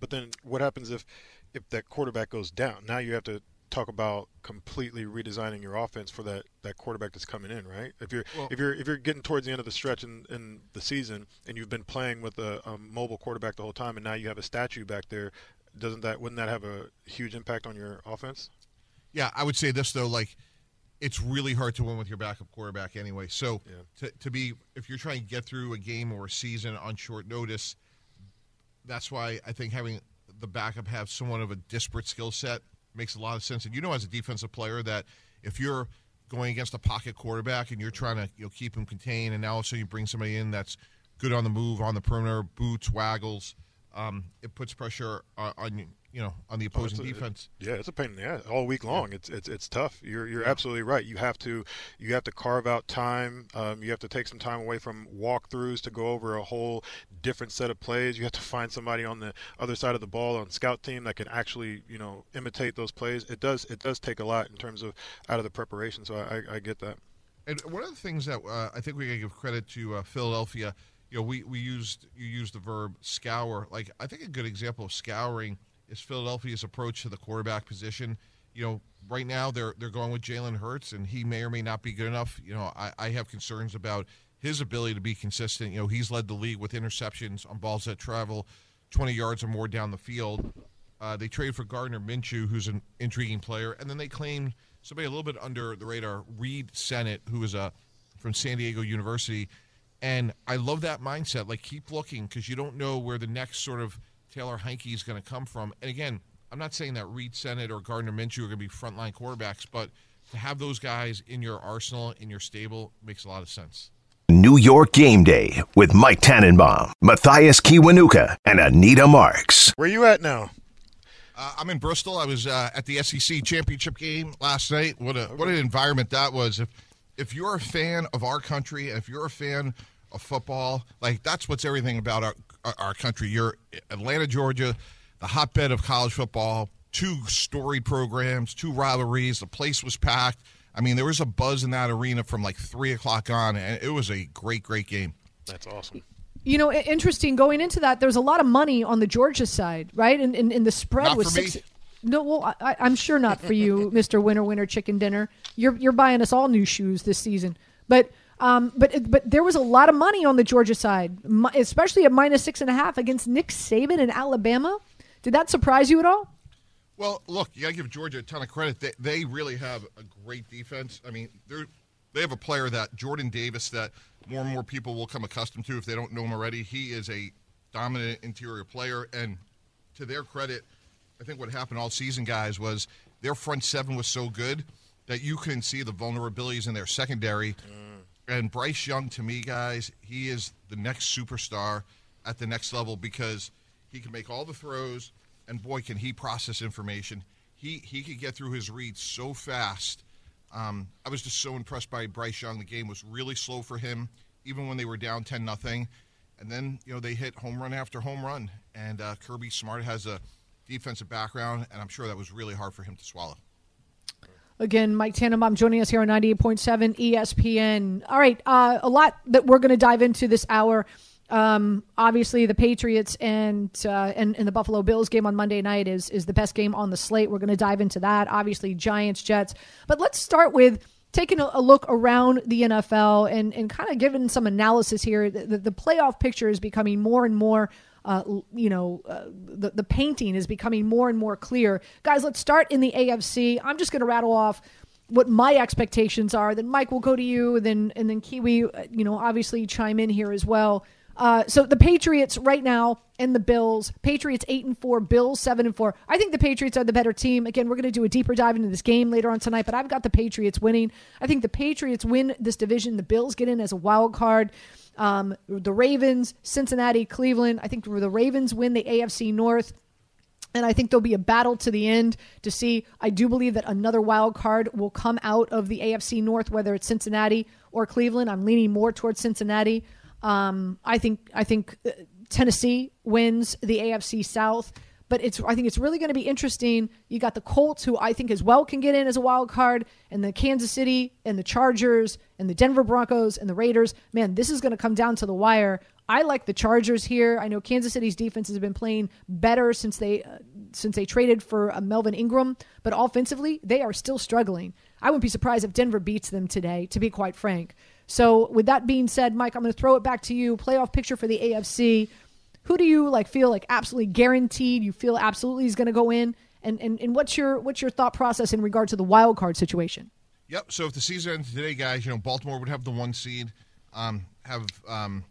But then what happens if if that quarterback goes down? Now you have to talk about completely redesigning your offense for that, that quarterback that's coming in, right? If you're well, if you're if you're getting towards the end of the stretch in, in the season and you've been playing with a, a mobile quarterback the whole time, and now you have a statue back there, doesn't that wouldn't that have a huge impact on your offense? Yeah, I would say this though, like it's really hard to win with your backup quarterback anyway. So yeah. to, to be if you're trying to get through a game or a season on short notice, that's why I think having the backup have somewhat of a disparate skill set makes a lot of sense. And you know, as a defensive player, that if you're going against a pocket quarterback and you're trying to you know keep him contained, and now also you bring somebody in that's good on the move, on the perimeter, boots, waggles, um, it puts pressure on, on you know on the opposing oh, a, defense. It, yeah, it's a pain in the ass all week long. Yeah. It's it's it's tough. You're you're yeah. absolutely right. You have to you have to carve out time. Um, you have to take some time away from walkthroughs to go over a whole different set of plays. You have to find somebody on the other side of the ball on scout team that can actually you know imitate those plays. It does it does take a lot in terms of out of the preparation. So I, I get that. And one of the things that uh, I think we can give credit to uh, Philadelphia you know, we, we used you used the verb scour. Like I think a good example of scouring is Philadelphia's approach to the quarterback position. You know, right now they're they're going with Jalen Hurts, and he may or may not be good enough. You know, I, I have concerns about his ability to be consistent. You know, he's led the league with interceptions on balls that travel 20 yards or more down the field. Uh, they trade for Gardner Minshew, who's an intriguing player, and then they claim somebody a little bit under the radar, Reid Sinnett, who is a from San Diego University. And I love that mindset. Like, keep looking because you don't know where the next sort of Taylor Heinicke is going to come from. And again, I'm not saying that Reid Sinnett or Gardner Minshew are going to be frontline quarterbacks, but to have those guys in your arsenal, in your stable, makes a lot of sense. New York Game Day with Mike Tannenbaum, Mathias Kiwanuka, and Anita Marks. Where you at now? Uh, I'm in Bristol. I was uh, at the SEC championship game last night. What a what an environment that was! If if you're a fan of our country, if you're a fan of football, like that's what's everything about our our country. You're Atlanta, Georgia, the hotbed of college football. Two storied programs, two rivalries. The place was packed. I mean, there was a buzz in that arena from like three o'clock on, and it was a great, great game. That's awesome. You know, interesting. Going into that, there's a lot of money on the Georgia side, right? And, and, and the spread Not was six. Me. No, well, I, I'm sure not for you, <laughs> Mister Winner Winner Chicken Dinner. You're you're buying us all new shoes this season, but. Um, but but there was a lot of money on the Georgia side, especially at minus six and a half against Nick Saban in Alabama. Did that surprise you at all? Well, look, you got to give Georgia a ton of credit. They, they really have a great defense. I mean, they're they have a player that Jordan Davis that more and more people will come accustomed to if they don't know him already. He is a dominant interior player, and to their credit, I think what happened all season, guys, was their front seven was so good that you couldn't see the vulnerabilities in their secondary. Mm. And Bryce Young, to me, guys, he is the next superstar at the next level because he can make all the throws, and boy, can he process information. He he could get through his reads so fast. Um, I was just so impressed by Bryce Young. The game was really slow for him, even when they were down ten nothing. And then you know they hit home run after home run, and uh, Kirby Smart has a defensive background, and I'm sure that was really hard for him to swallow. Again, Mike Tannenbaum joining us here on 98.7 ESPN. All right, uh, a lot that we're going to dive into this hour. Um, obviously, the Patriots and, uh, and and the Buffalo Bills game on Monday night is is the best game on the slate. We're going to dive into that. Obviously, Giants, Jets. But let's start with taking a, look around the NFL and and kind of giving some analysis here. The, the playoff picture is becoming more and more uh, you know, uh, the, the painting is becoming more and more clear. Guys, let's start in the AFC. I'm just going to rattle off what my expectations are. Then Mike will go to you, and then and then Kiwi, uh, you know, obviously chime in here as well. Uh, so the Patriots right now and the Bills. Patriots eight and four, Bills seven and four. I think the Patriots are the better team. Again, we're going to do a deeper dive into this game later on tonight, but I've got the Patriots winning. I think the Patriots win this division. The Bills get in as a wild card. Um, the Ravens, Cincinnati, Cleveland. I think the Ravens win the AFC North. And I think there'll be a battle to the end to see. I do believe that another wild card will come out of the AFC North, whether it's Cincinnati or Cleveland. I'm leaning more towards Cincinnati. Um, I think I think uh, Tennessee wins the AFC South but it's I think it's really going to be interesting. You got the Colts, who I think as well can get in as a wild card, and the Kansas City and the Chargers and the Denver Broncos and the Raiders. Man, this is going to come down to the wire. I like the Chargers here. I know Kansas City's defense has been playing better since they uh, since they traded for uh, Melvin Ingram, but offensively they are still struggling. I wouldn't be surprised if Denver beats them today, to be quite frank. So, with that being said, Mike, I'm going to throw it back to you. Playoff picture for the AFC who do you like feel like absolutely guaranteed you feel absolutely is going to go in? And, and and what's your what's your thought process in regard to the wild card situation? Yep so if the season ends today guys you know baltimore would have the one seed um, have um,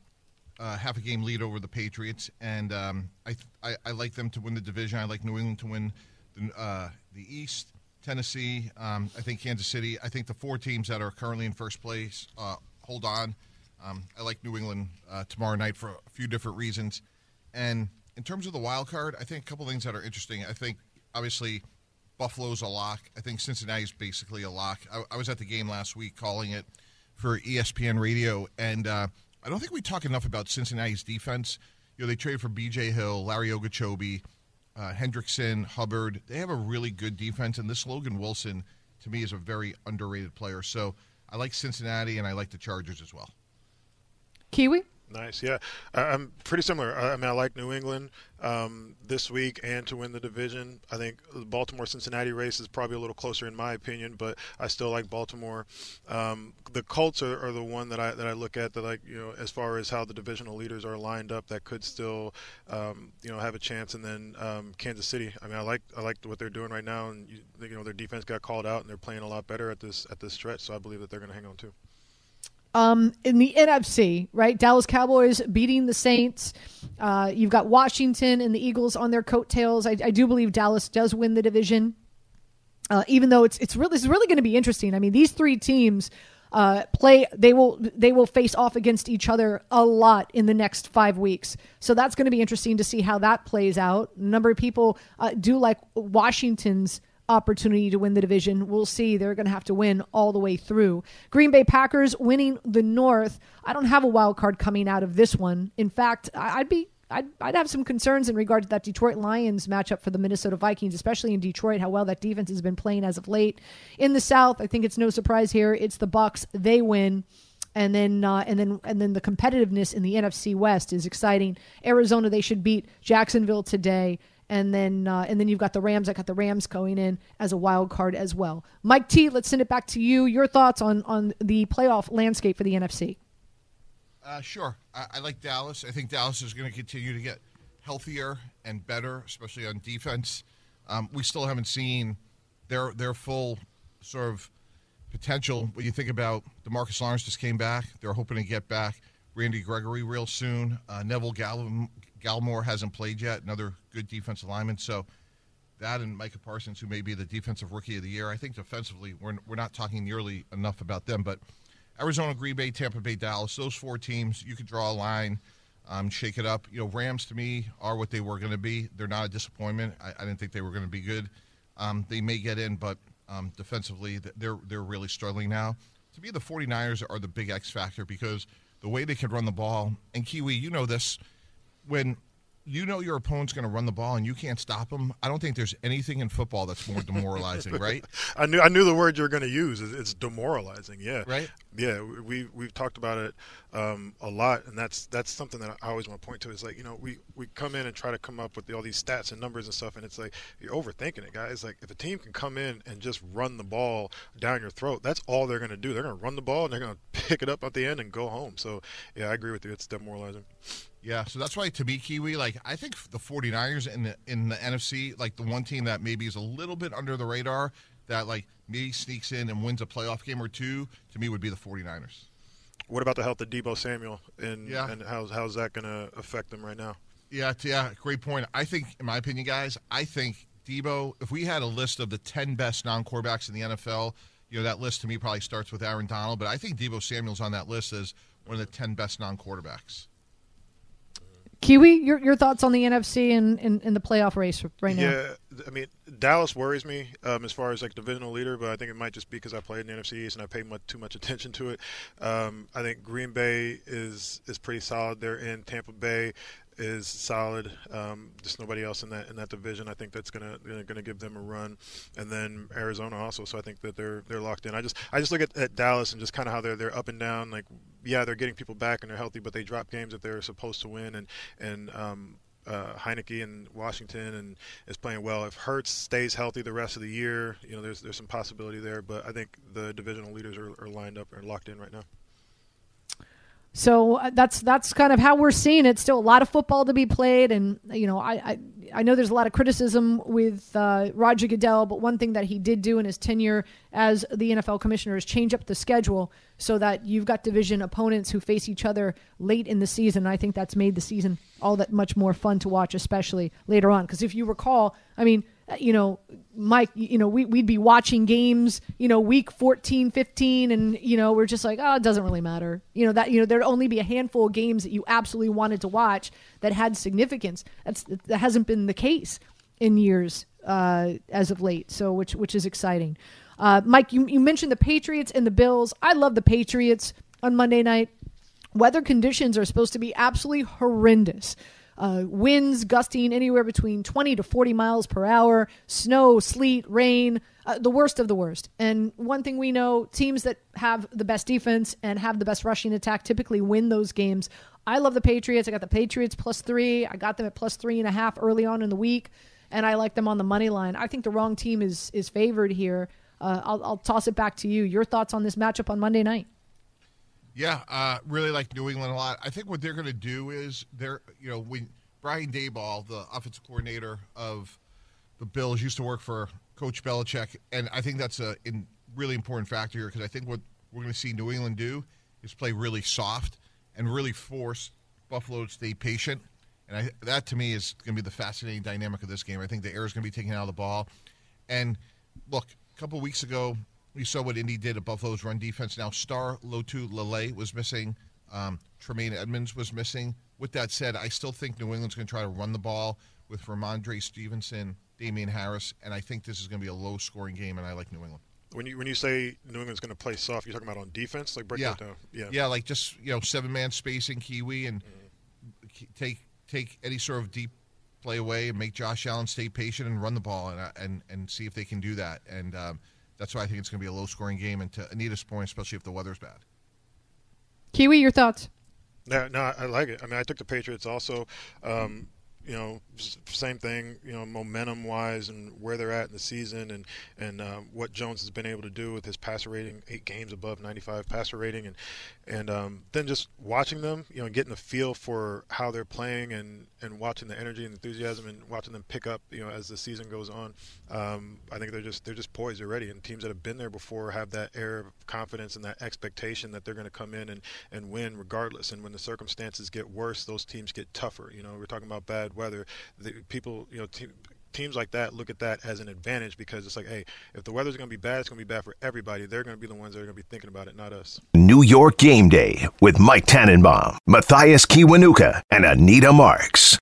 uh, half a game lead over the patriots. And um, I, I, I like them to win the division. I like new england to win the, uh, the east. Tennessee um, i think kansas city i think the four teams that are currently in first place uh, hold on. Um, i like new england uh, tomorrow night for a few different reasons and in terms of the wild card, I think a couple things that are interesting. I think obviously Buffalo's a lock. I think Cincinnati's basically a lock. I, I was at the game last week calling it for ESPN Radio, and uh, I don't think we talk enough about Cincinnati's defense. You know, they traded for B.J. Hill, Larry Ogunjobi, uh, Hendrickson, Hubbard. They have a really good defense, and this Logan Wilson, to me, is a very underrated player. So I like Cincinnati, and I like the Chargers as well. Kiwi? Nice, yeah. I'm pretty similar. I mean, I like New England um, this week and to win the division. I think the Baltimore Cincinnati race is probably a little closer in my opinion, but I still like Baltimore. Um, the Colts are, are, the one that I that I look at that like you know as far as how the divisional leaders are lined up that could still um, you know have a chance. And then um, Kansas City. I mean, I like I like what they're doing right now, and you, you know their defense got called out and they're playing a lot better at this at this stretch. So I believe that they're going to hang on too. Um, in the NFC, right? Dallas Cowboys beating the Saints. Uh, you've got Washington and the Eagles on their coattails. I, I do believe Dallas does win the division, uh, even though it's it's really is really going to be interesting. I mean, these three teams uh, play they will they will face off against each other a lot in the next five weeks. So that's going to be interesting to see how that plays out. A number of people uh, do like Washington's opportunity to win the division. We'll see. They're going to have to win all the way through. Green Bay Packers winning the North. I don't have a wild card coming out of this one. In fact, I'd be I'd, I'd have some concerns in regard to that Detroit Lions matchup for the Minnesota Vikings, especially in Detroit, how well that defense has been playing as of late. In the South, I think it's no surprise here. It's the Bucs. They win and then uh, and then and then the competitiveness in the NFC West is exciting. Arizona they should beat Jacksonville today, and then uh, and then you've got the Rams. I got the Rams going in as a wild card as well. Mike T, let's send it back to you. Your thoughts on on the playoff landscape for the NFC? Uh, sure, I, I like Dallas. I think Dallas is going to continue to get healthier and better, especially on defense. Um, we still haven't seen their their full sort of potential. When you think about Demarcus Lawrence just came back, they're hoping to get back Randy Gregory real soon. Uh, Neville Gall- Gallimore hasn't played yet, another good defensive lineman. So that and Micah Parsons, who may be the defensive rookie of the year. I think defensively, we're, we're not talking nearly enough about them. But Arizona, Green Bay, Tampa Bay, Dallas, those four teams, you could draw a line, um, shake it up. You know, Rams to me are what they were going to be. They're not a disappointment. I, I didn't think they were going to be good. Um, they may get in, but um, defensively, they're they're really struggling now. To me, the 49ers are the big X factor because the way they can run the ball, and Kiwi, you know this, when you know your opponent's going to run the ball and you can't stop them. I don't think there's anything in football that's more demoralizing, right? <laughs> I knew I knew the word you were going to use. It's demoralizing. Yeah. Right. Yeah. We we've talked about it um, a lot, and that's that's something that I always want to point to. Is like you know we we come in and try to come up with all these stats and numbers and stuff, and it's like you're overthinking it, guys. Like if a team can come in and just run the ball down your throat, that's all they're going to do. They're going to run the ball and they're going <laughs> to pick it up at the end and go home. So yeah, I agree with you. It's demoralizing. Yeah, so that's why to me, Kiwi, like I think the 49ers in the in the NFC, like the one team that maybe is a little bit under the radar that like maybe sneaks in and wins a playoff game or two, to me would be the 49ers. What about the health of Deebo Samuel and yeah. and how's how's that going to affect them right now? Yeah, yeah, great point. I think in my opinion, guys, I think Deebo, if we had a list of the 10 best non-quarterbacks in the NFL, you know, that list to me probably starts with Aaron Donald, but I think Deebo Samuel's on that list as one of the 10 best non-quarterbacks. Kiwi, your your thoughts on the NFC and in, in, the playoff race right now? Yeah, I mean Dallas worries me um, as far as like divisional leader, but I think it might just be because I played in the NFC East and I pay much, too much attention to it. Um, I think Green Bay is is pretty solid. They're in Tampa Bay is solid. Um, just nobody else in that in that division. I think that's gonna gonna give them a run, and then Arizona also. So I think that they're they're locked in. I just I just look at, at Dallas and just kind of how they're they're up and down. Like yeah, they're getting people back and they're healthy, but they drop games that they're supposed to win. And and um, uh, Heinicke in Washington and is playing well. If Hurts stays healthy the rest of the year, you know, there's there's some possibility there. But I think the divisional leaders are, are lined up and locked in right now. So uh, that's that's kind of how we're seeing it. Still a lot of football to be played, and you know I I, I know there's a lot of criticism with uh, Roger Goodell, but one thing that he did do in his tenure as the NFL commissioner is change up the schedule so that you've got division opponents who face each other late in the season. I think that's made the season all that much more fun to watch, especially later on. Because if you recall, I mean, you know, Mike, you know, we, we'd be watching games, you know, week 14, 15, and, you know, we're just like, oh, it doesn't really matter. You know, that, you know, there'd only be a handful of games that you absolutely wanted to watch that had significance. That's, that hasn't been the case in years uh, as of late. So, which, which is exciting. Uh, Mike, you, you mentioned the Patriots and the Bills. I love the Patriots on Monday night. Weather conditions are supposed to be absolutely horrendous uh, winds gusting anywhere between 20 to 40 miles per hour, snow, sleet, rain, uh, the worst of the worst. And one thing we know teams that have the best defense and have the best rushing attack typically win those games. I love the Patriots. I got the Patriots plus three. I got them at plus three and a half early on in the week, and I like them on the money line. I think the wrong team is is favored here. Uh, I'll, I'll toss it back to you. Your thoughts on this matchup on Monday night? Yeah, uh, really like New England a lot. I think what they're going to do is they're, you know, when Brian Daboll, the offensive coordinator of the Bills, used to work for Coach Belichick, and I think that's a in, really important factor here because I think what we're going to see New England do is play really soft and really force Buffalo to stay patient. And I, that to me is going to be the fascinating dynamic of this game. I think the air is going to be taken out of the ball. And look, a couple weeks ago, we saw what Indy did at Buffalo's run defense. Now, star Lotulelei Lele was missing. Um, Tremaine Edmunds was missing. With that said, I still think New England's going to try to run the ball with Rhamondre Stevenson, Damien Harris, and I think this is going to be a low-scoring game, and I like New England. When you when you say New England's going to play soft, you're talking about on defense, like break yeah. that down. Yeah, yeah, like just you know seven man spacing Kiwi and mm-hmm. take take any sort of deep play away and make Josh Allen stay patient and run the ball and and and see if they can do that. And um, that's why I think it's going to be a low scoring game. And to Anita's point, especially if the weather's bad. Kiwi, your thoughts? Yeah, no, I like it. I mean, I took the Patriots also. Um, you know, same thing, you know, momentum wise and where they're at in the season and and um, what Jones has been able to do with his passer rating, eight games above 95 passer rating, and and um, then just watching them, you know, getting a feel for how they're playing and and watching the energy and enthusiasm and watching them pick up, you know, as the season goes on. Um, I think they're just they're just poised already, and teams that have been there before have that air of confidence and that expectation that they're going to come in and and win regardless. And when the circumstances get worse, those teams get tougher. You know, we're talking about bad weather. The people, you know, teams like that look at that as an advantage because it's like, hey, if the weather's going to be bad, it's going to be bad for everybody. They're going to be the ones that are going to be thinking about it, not us. New York Game Day with Mike Tannenbaum, Mathias Kiwanuka, and Anita Marks.